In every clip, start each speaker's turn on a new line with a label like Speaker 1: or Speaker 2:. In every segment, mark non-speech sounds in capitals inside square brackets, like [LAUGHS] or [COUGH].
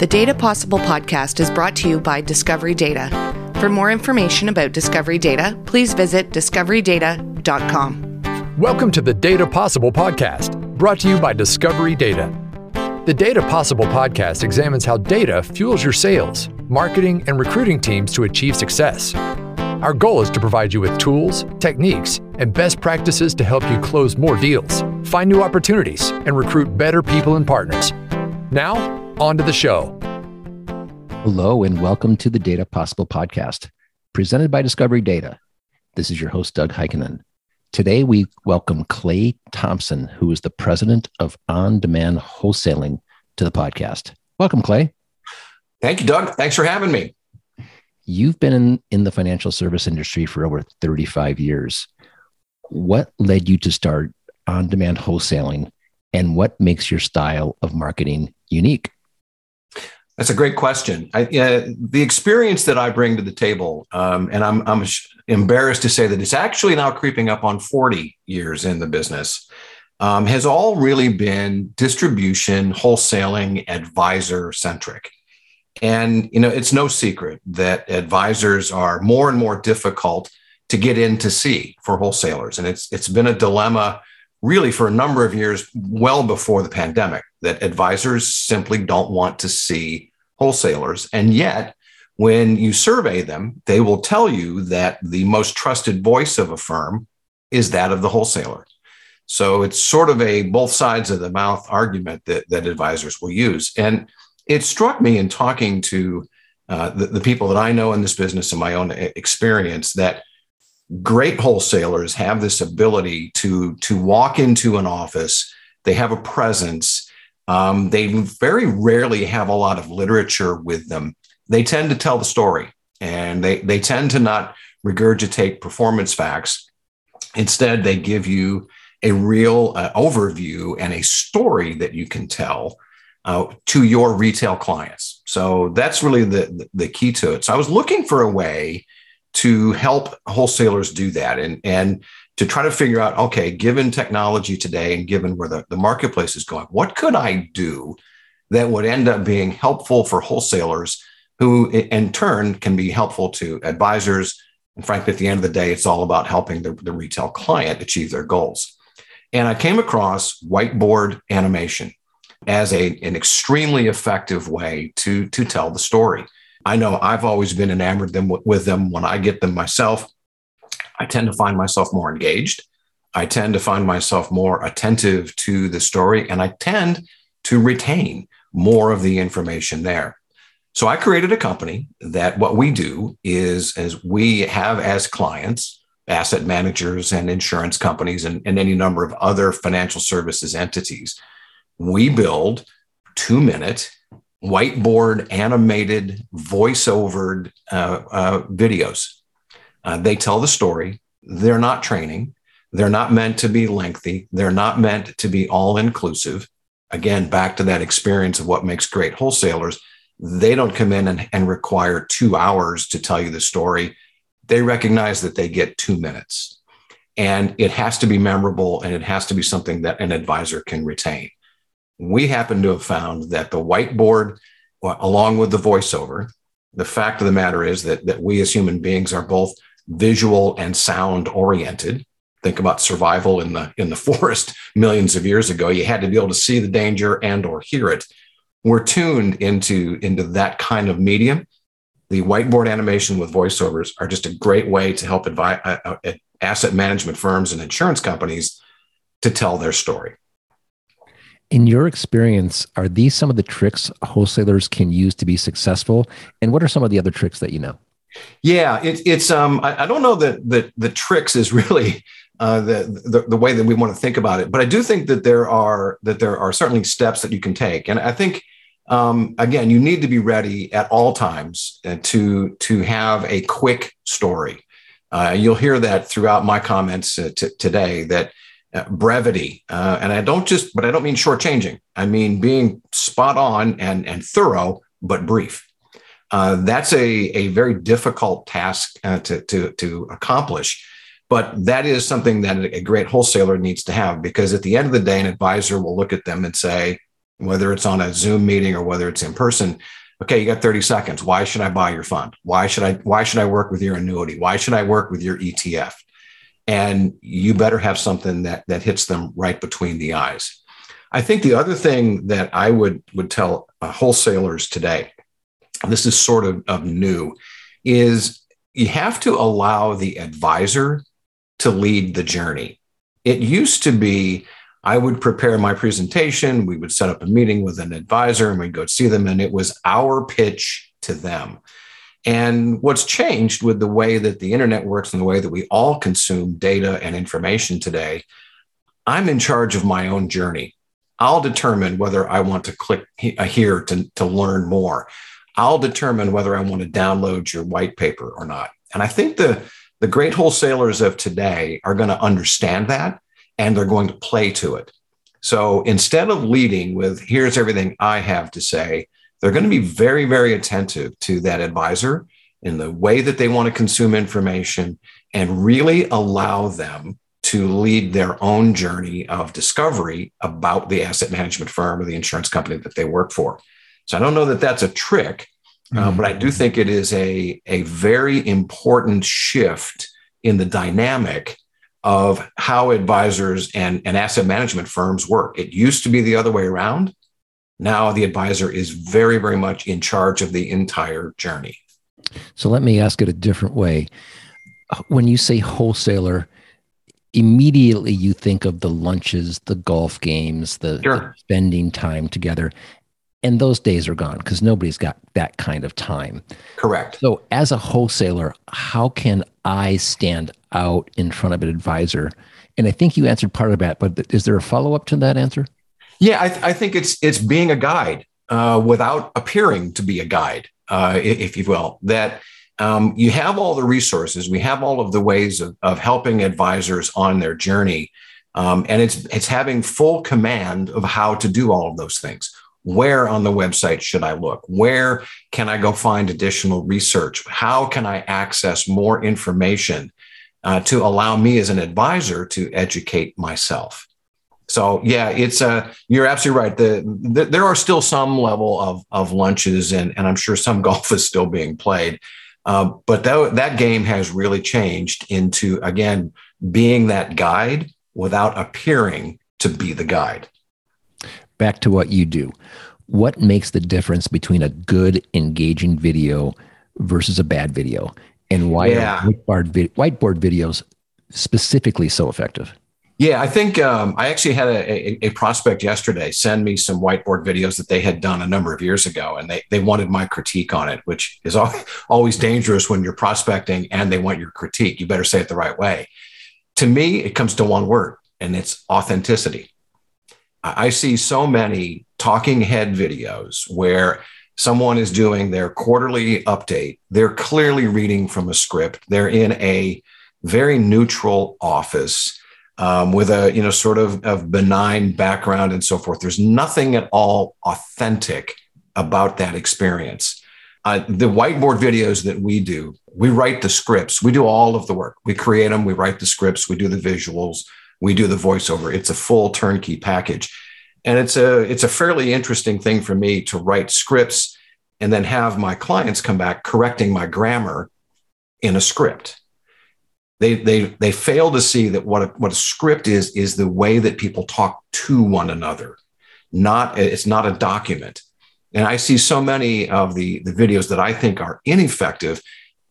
Speaker 1: The Data Possible podcast is brought to you by Discovery Data. For more information about Discovery Data, please visit discoverydata.com.
Speaker 2: Welcome to the Data Possible podcast, brought to you by Discovery Data. The Data Possible podcast examines how data fuels your sales, marketing, and recruiting teams to achieve success. Our goal is to provide you with tools, techniques, and best practices to help you close more deals, find new opportunities, and recruit better people and partners. Now, on to the show.
Speaker 3: Hello, and welcome to the Data Possible podcast, presented by Discovery Data. This is your host, Doug Heikkinen. Today, we welcome Clay Thompson, who is the president of On Demand Wholesaling, to the podcast. Welcome, Clay.
Speaker 4: Thank you, Doug. Thanks for having me.
Speaker 3: You've been in, in the financial service industry for over 35 years. What led you to start on demand wholesaling, and what makes your style of marketing unique?
Speaker 4: That's a great question. I, uh, the experience that I bring to the table, um, and I'm, I'm embarrassed to say that it's actually now creeping up on 40 years in the business, um, has all really been distribution, wholesaling, advisor centric. And you know, it's no secret that advisors are more and more difficult to get in to see for wholesalers, and it's it's been a dilemma really for a number of years, well before the pandemic, that advisors simply don't want to see wholesalers. And yet, when you survey them, they will tell you that the most trusted voice of a firm is that of the wholesaler. So it's sort of a both sides of the mouth argument that, that advisors will use. And it struck me in talking to uh, the, the people that I know in this business and my own experience that great wholesalers have this ability to, to walk into an office, they have a presence, um, they very rarely have a lot of literature with them. They tend to tell the story and they, they tend to not regurgitate performance facts. Instead, they give you a real uh, overview and a story that you can tell uh, to your retail clients. So that's really the, the, the key to it. So I was looking for a way to help wholesalers do that. And, and to try to figure out okay, given technology today and given where the, the marketplace is going, what could I do that would end up being helpful for wholesalers who, in turn, can be helpful to advisors? And frankly, at the end of the day, it's all about helping the, the retail client achieve their goals. And I came across whiteboard animation as a, an extremely effective way to, to tell the story. I know I've always been enamored them, with them when I get them myself. I tend to find myself more engaged. I tend to find myself more attentive to the story, and I tend to retain more of the information there. So I created a company that what we do is as we have as clients asset managers and insurance companies and, and any number of other financial services entities. We build two minute whiteboard animated voiceovered uh, uh, videos uh, they tell the story. They're not training. They're not meant to be lengthy. They're not meant to be all inclusive. Again, back to that experience of what makes great wholesalers. They don't come in and, and require two hours to tell you the story. They recognize that they get two minutes. And it has to be memorable and it has to be something that an advisor can retain. We happen to have found that the whiteboard, along with the voiceover, the fact of the matter is that, that we as human beings are both visual and sound oriented. Think about survival in the in the [LAUGHS] forest millions of years ago. You had to be able to see the danger and or hear it. We're tuned into into that kind of medium. The whiteboard animation with voiceovers are just a great way to help advise, uh, uh, asset management firms and insurance companies to tell their story.
Speaker 3: In your experience, are these some of the tricks wholesalers can use to be successful? And what are some of the other tricks that you know?
Speaker 4: Yeah, it, it's um, I, I, don't know that the the tricks is really uh, the, the the way that we want to think about it, but I do think that there are that there are certainly steps that you can take, and I think um, again you need to be ready at all times uh, to to have a quick story. Uh, you'll hear that throughout my comments uh, t- today that uh, brevity, uh, and I don't just, but I don't mean shortchanging. I mean being spot on and and thorough, but brief. Uh, that's a, a very difficult task uh, to, to, to accomplish. But that is something that a great wholesaler needs to have because at the end of the day, an advisor will look at them and say, whether it's on a Zoom meeting or whether it's in person. Okay, you got 30 seconds. Why should I buy your fund? Why should I why should I work with your annuity? Why should I work with your ETF? And you better have something that that hits them right between the eyes. I think the other thing that I would would tell uh, wholesalers today, this is sort of, of new, is you have to allow the advisor to lead the journey. It used to be I would prepare my presentation. We would set up a meeting with an advisor and we'd go see them, and it was our pitch to them. And what's changed with the way that the internet works and the way that we all consume data and information today, I'm in charge of my own journey. I'll determine whether I want to click uh, here to, to learn more. I'll determine whether I want to download your white paper or not. And I think the, the great wholesalers of today are going to understand that and they're going to play to it. So instead of leading with, here's everything I have to say, they're going to be very, very attentive to that advisor in the way that they want to consume information and really allow them to lead their own journey of discovery about the asset management firm or the insurance company that they work for. So I don't know that that's a trick, uh, mm-hmm. but I do think it is a, a very important shift in the dynamic of how advisors and, and asset management firms work. It used to be the other way around. Now the advisor is very, very much in charge of the entire journey.
Speaker 3: So let me ask it a different way. When you say wholesaler, immediately you think of the lunches, the golf games, the, sure. the spending time together. And those days are gone because nobody's got that kind of time.
Speaker 4: Correct.
Speaker 3: So, as a wholesaler, how can I stand out in front of an advisor? And I think you answered part of that, but is there a follow up to that answer?
Speaker 4: Yeah, I, th- I, think it's it's being a guide uh, without appearing to be a guide, uh, if you will. That um, you have all the resources, we have all of the ways of, of helping advisors on their journey, um, and it's it's having full command of how to do all of those things. Where on the website should I look? Where can I go find additional research? How can I access more information uh, to allow me as an advisor to educate myself? So yeah, it's uh, you're absolutely right. The, the, there are still some level of of lunches, and and I'm sure some [LAUGHS] golf is still being played. Uh, but that that game has really changed into again being that guide without appearing to be the guide
Speaker 3: back to what you do. What makes the difference between a good, engaging video versus a bad video? And why yeah. are whiteboard, whiteboard videos specifically so effective?
Speaker 4: Yeah, I think um, I actually had a, a, a, prospect yesterday send me some whiteboard videos that they had done a number of years ago, and they, they wanted my critique on it, which is [LAUGHS] always dangerous when you're prospecting and they want your critique. You better say it the right way. To me, it comes to one word, and it's authenticity. I see so many talking head videos where someone is doing their quarterly update. They're clearly reading from a script. They're in a very neutral office um, with a you know sort of, of benign background and so forth. There's nothing at all authentic about that experience. Uh, the whiteboard videos that we do, we write the scripts. We do all of the work. We create them. We write the scripts. We do the visuals we do the voiceover. It's a full turnkey package. And it's a it's a fairly interesting thing for me to write scripts and then have my clients come back correcting my grammar in a script. They they they fail to see that what a, what a script is is the way that people talk to one another. Not it's not a document. And I see so many of the the videos that I think are ineffective.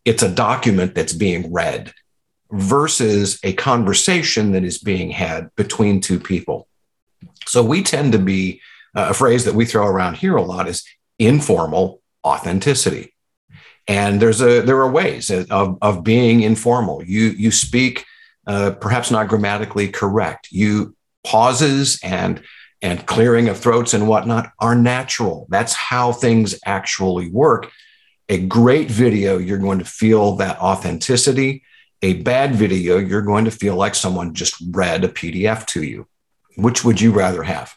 Speaker 4: It's a document that's being read versus a conversation that is being had between two people. So we tend to be uh, a phrase that we throw around here a lot is informal authenticity. And there's a there are ways of, of being informal. You you speak uh, perhaps not grammatically correct. You pauses and and clearing of throats and whatnot are natural. That's how things actually work. A great video, you're going to feel that authenticity a bad video, you're going to feel like someone just read a PDF to you. Which would you rather have?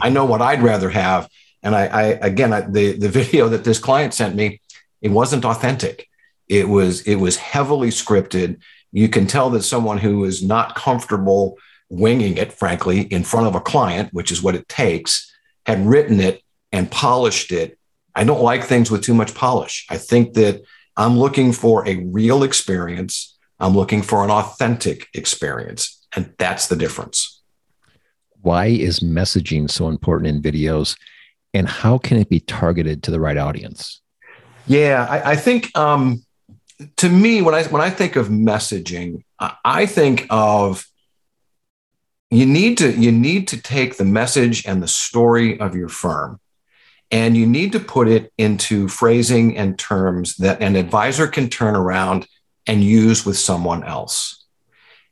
Speaker 4: I know what I'd rather have. And I, I again, I, the, the video that this client sent me, it wasn't authentic. It was, it was heavily scripted. You can tell that someone who is not comfortable winging it, frankly, in front of a client, which is what it takes, had written it and polished it. I don't like things with too much polish. I think that I'm looking for a real experience. I'm looking for an authentic experience. And that's the difference.
Speaker 3: Why is messaging so important in videos? And how can it be targeted to the right audience?
Speaker 4: Yeah, I, I think um, to me, when I when I think of messaging, I think of you need to you need to take the message and the story of your firm and you need to put it into phrasing and terms that an advisor can turn around and use with someone else.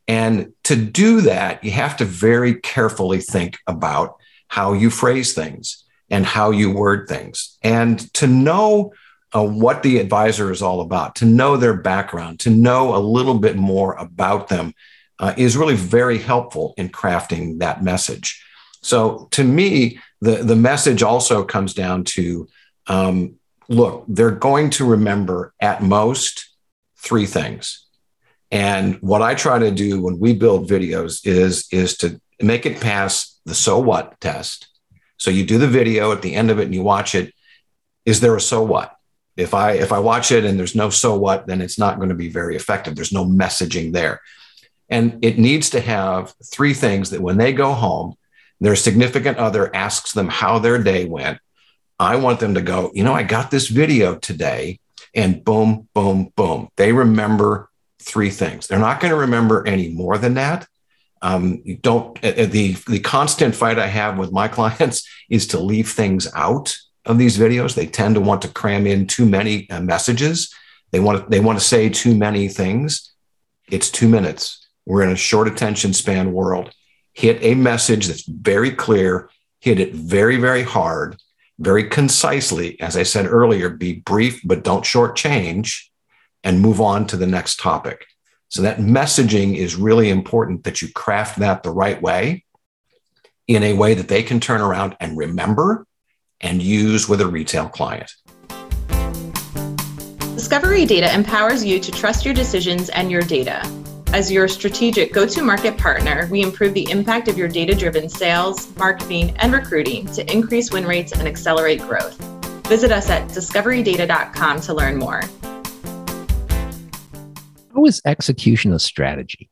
Speaker 4: And to do that you have to very carefully think about how you phrase things and how you word things. And to know uh, what the advisor is all about to know their background to know a little bit more about them uh, is really very helpful in crafting that message. So to me, the, the message also comes down to um, look, they're going to remember at most three things. And what I try to do when we build videos is, is to make it pass the so what test. So you do the video at the end of it and you watch it. Is there a so what? If I if I watch it and there's no so what, then it's not going to be very effective. There's no messaging there. And it needs to have three things that when they go home, their significant other asks them how their day went. I want them to go, you know, I got this video today, and boom, boom, boom. They remember three things. They're not going to remember any more than that. Um, don't uh, the the constant fight I have with my [LAUGHS] clients is to leave things out of these videos. They tend to want to cram in too many uh, messages. They want to, they want to say too many things. It's two minutes. We're in a short attention span world. Hit a message that's very clear, hit it very, very hard, very concisely. As I said earlier, be brief, but don't shortchange and move on to the next topic. So that messaging is really important that you craft that the right way in a way that they can turn around and remember and use with a retail client.
Speaker 5: Discovery Data empowers you to trust your decisions and your data. As your strategic go to market partner, we improve the impact of your data driven sales, marketing, and recruiting to increase win rates and accelerate growth. Visit us at discoverydata.com to learn more.
Speaker 3: How is execution a strategy?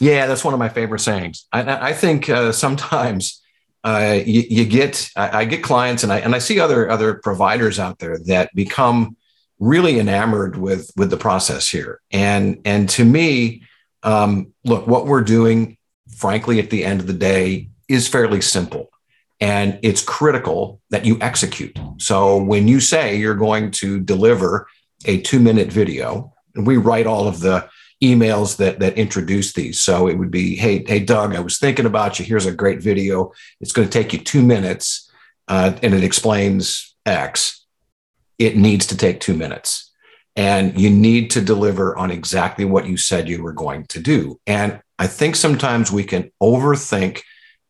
Speaker 4: Yeah, that's one of my favorite sayings. I, I think uh, sometimes uh, you, you, get I, I, get clients and I and I see other other providers out there that become really enamored with with the process here. And and to me, um, look, what we're doing, frankly, at the end of the day, is fairly simple. And it's critical that you execute. So when you say you're going to deliver a two minute video, and we write all of the emails that that introduce these. So it would be, hey, hey, Doug, I was thinking about you. Here's a great video. It's going to take you two minutes, uh, and it explains X. It needs to take two minutes and you need to deliver on exactly what you said you were going to do. And I think sometimes we can overthink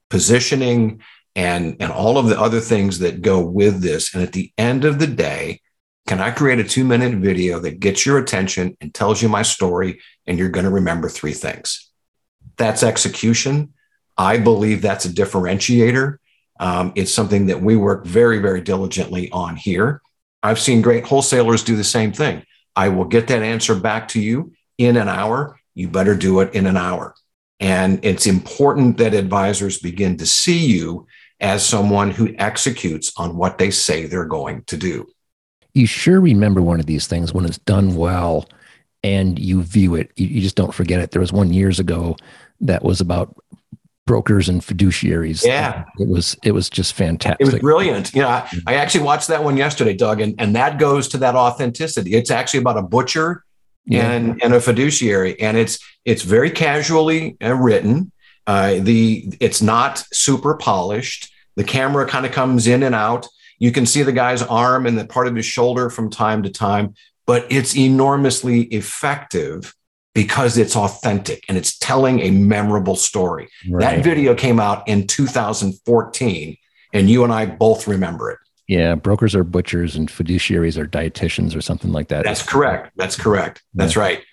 Speaker 4: positioning and, and all of the other things that go with this. And at the end of the day, can I create a two minute video that gets your attention and tells you my story, and you're going to remember three things? That's execution. I believe that's a differentiator. Um, it's something that we work very, very diligently on here. I've seen great wholesalers do the same thing. I will get that answer back to you in an hour. You better do it in an hour. And it's important that advisors begin to see you as someone who executes on what they say they're going to do.
Speaker 3: You sure remember one of these things when it's done well and you view it. You, just don't forget it. There was one years ago that was about brokers and fiduciaries.
Speaker 4: Yeah,
Speaker 3: it was it was just fantastic.
Speaker 4: It was brilliant. You know, I, I, actually watched that one yesterday, Doug, and and that goes to that authenticity. It's actually about a butcher yeah. and and a fiduciary, and it's it's very casually uh, written. Uh, the it's not super polished. The camera kind of comes in and out. You can see the guy's arm and the part of his shoulder from time to time, but it's enormously effective because it's authentic and it's telling a memorable story. Right. That video came out in 2014, and you and I both remember it.
Speaker 3: Yeah, brokers are butchers and fiduciaries are dietitians or something like that.
Speaker 4: That's correct. That's correct. That's yeah. right.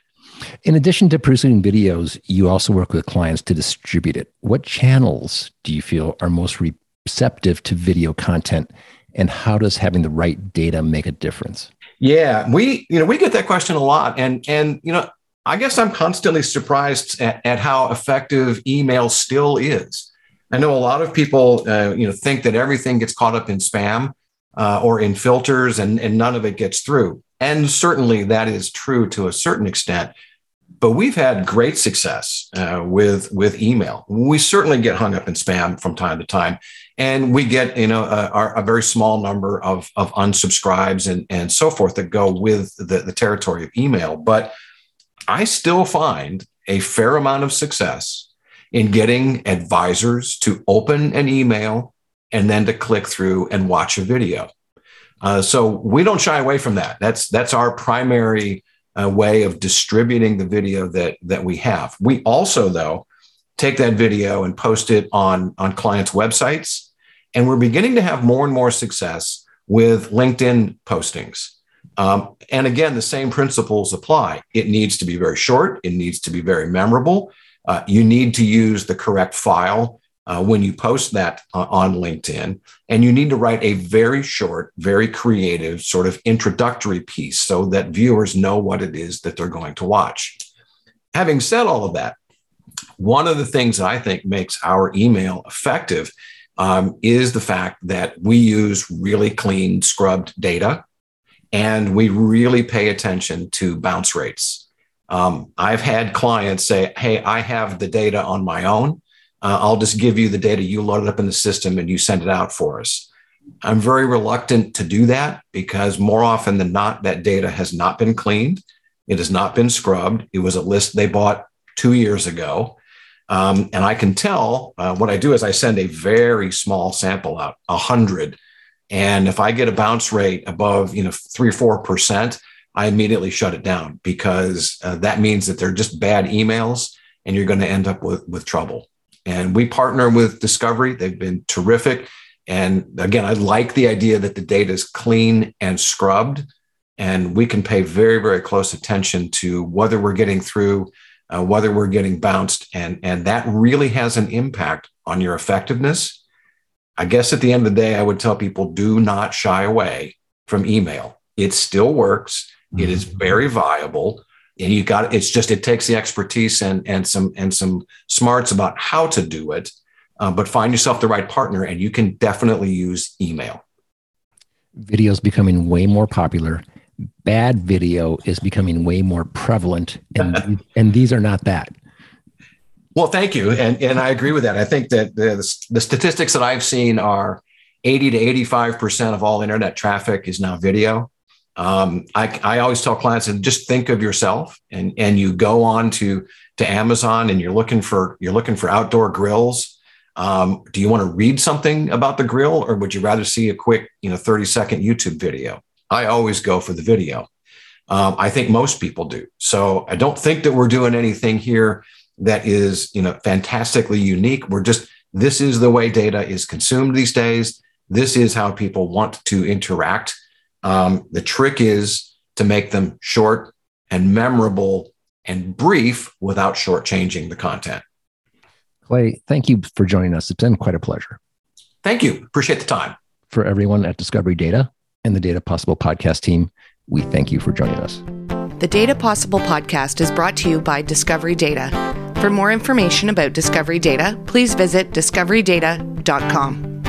Speaker 3: In addition to producing videos, you also work with clients to distribute it. What channels do you feel are most receptive to video content? And how does having the right data make a difference?
Speaker 4: Yeah, we you know we get that question a lot, and and you know I guess I'm constantly surprised at, at how effective email still is. I know a lot of people uh, you know think that everything gets caught up in spam uh, or in filters, and and none of it gets through. And certainly that is true to a certain extent but we've had great success uh, with with email. We certainly get hung up in spam from time to time, and we get you know a, a very small number of of unsubscribes and and so forth that go with the, the territory of email. But I still find a fair amount of success in getting advisors to open an email and then to click through and watch a video. Uh, so we don't shy away from that. That's that's our primary a way of distributing the video that that we have. We also though take that video and post it on on clients' websites, and we're beginning to have more and more success with LinkedIn postings. Um, and again, the same principles apply. It needs to be very short. It needs to be very memorable. Uh, you need to use the correct file uh, when you post that uh, on LinkedIn. And you need to write a very short, very creative sort of introductory piece so that viewers know what it is that they're going to watch. Having said all of that, one of the things that I think makes our email effective um, is the fact that we use really clean, scrubbed data and we really pay attention to bounce rates. Um, I've had clients say, Hey, I have the data on my own uh, I'll just give you the data, you load it up in the system, and you send it out for us. I'm very reluctant to do that because more often than not, that data has not been cleaned. It has not been scrubbed. It was a list they bought two years ago. Um, and I can tell uh, what I do is I send a very small sample out, 100. And if I get a bounce rate above, you know, three or 4%, I immediately shut it down because uh, that means that they're just bad emails and you're going to end up with, with trouble. And we partner with Discovery. They've been terrific. And again, I like the idea that the data is clean and scrubbed. And we can pay very, very close attention to whether we're getting through, uh, whether we're getting bounced. And, and that really has an impact on your effectiveness. I guess at the end of the day, I would tell people do not shy away from email. It still works, it is mm-hmm. very viable you got it's just it takes the expertise and and some and some smarts about how to do it uh, but find yourself the right partner and you can definitely use email.
Speaker 3: Video is becoming way more popular. Bad video is becoming way more prevalent and [LAUGHS] and these are not that.
Speaker 4: Well thank you. And and i agree with that. I think that the, the statistics that i've seen are 80 to 85% of all internet traffic is now video um, I, I always tell clients and just think of yourself and and you go on to to Amazon and you're looking for you're looking for outdoor grills. Um, do you want to read something about the grill or would you rather see a quick you know 30 second YouTube video? I always go for the video. Um, I think most people do. So I don't think that we're doing anything here that is you know fantastically unique. We're just this is the way data is consumed these days. This is how people want to interact um, the trick is to make them short and memorable and brief without shortchanging the content.
Speaker 3: Clay, thank you for joining us. It's been quite a pleasure.
Speaker 4: Thank you. Appreciate the time.
Speaker 3: For everyone at Discovery Data and the Data Possible podcast team, we thank you for joining us.
Speaker 1: The Data Possible podcast is brought to you by Discovery Data. For more information about Discovery Data, please visit discoverydata.com.